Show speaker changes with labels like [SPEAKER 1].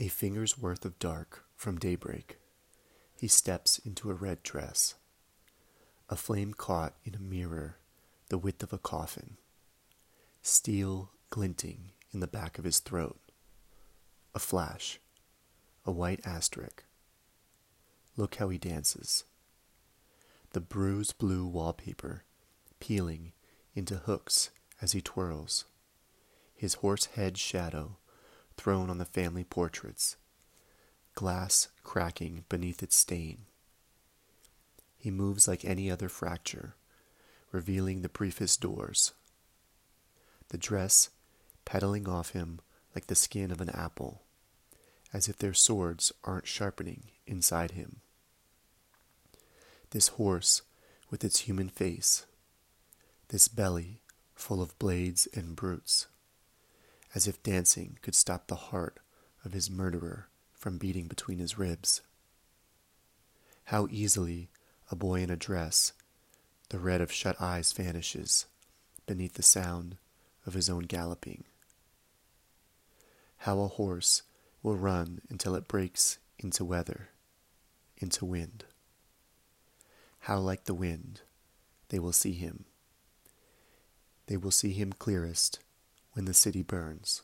[SPEAKER 1] A finger's worth of dark from daybreak. He steps into a red dress. A flame caught in a mirror the width of a coffin. Steel glinting in the back of his throat. A flash. A white asterisk. Look how he dances. The bruised blue wallpaper peeling into hooks as he twirls. His horse head shadow thrown on the family portraits, glass cracking beneath its stain. He moves like any other fracture, revealing the briefest doors. The dress petaling off him like the skin of an apple, as if their swords aren't sharpening inside him. This horse with its human face, this belly full of blades and brutes as if dancing could stop the heart of his murderer from beating between his ribs. How easily a boy in a dress, the red of shut eyes vanishes beneath the sound of his own galloping. How a horse will run until it breaks into weather, into wind. How like the wind they will see him. They will see him clearest when the city burns.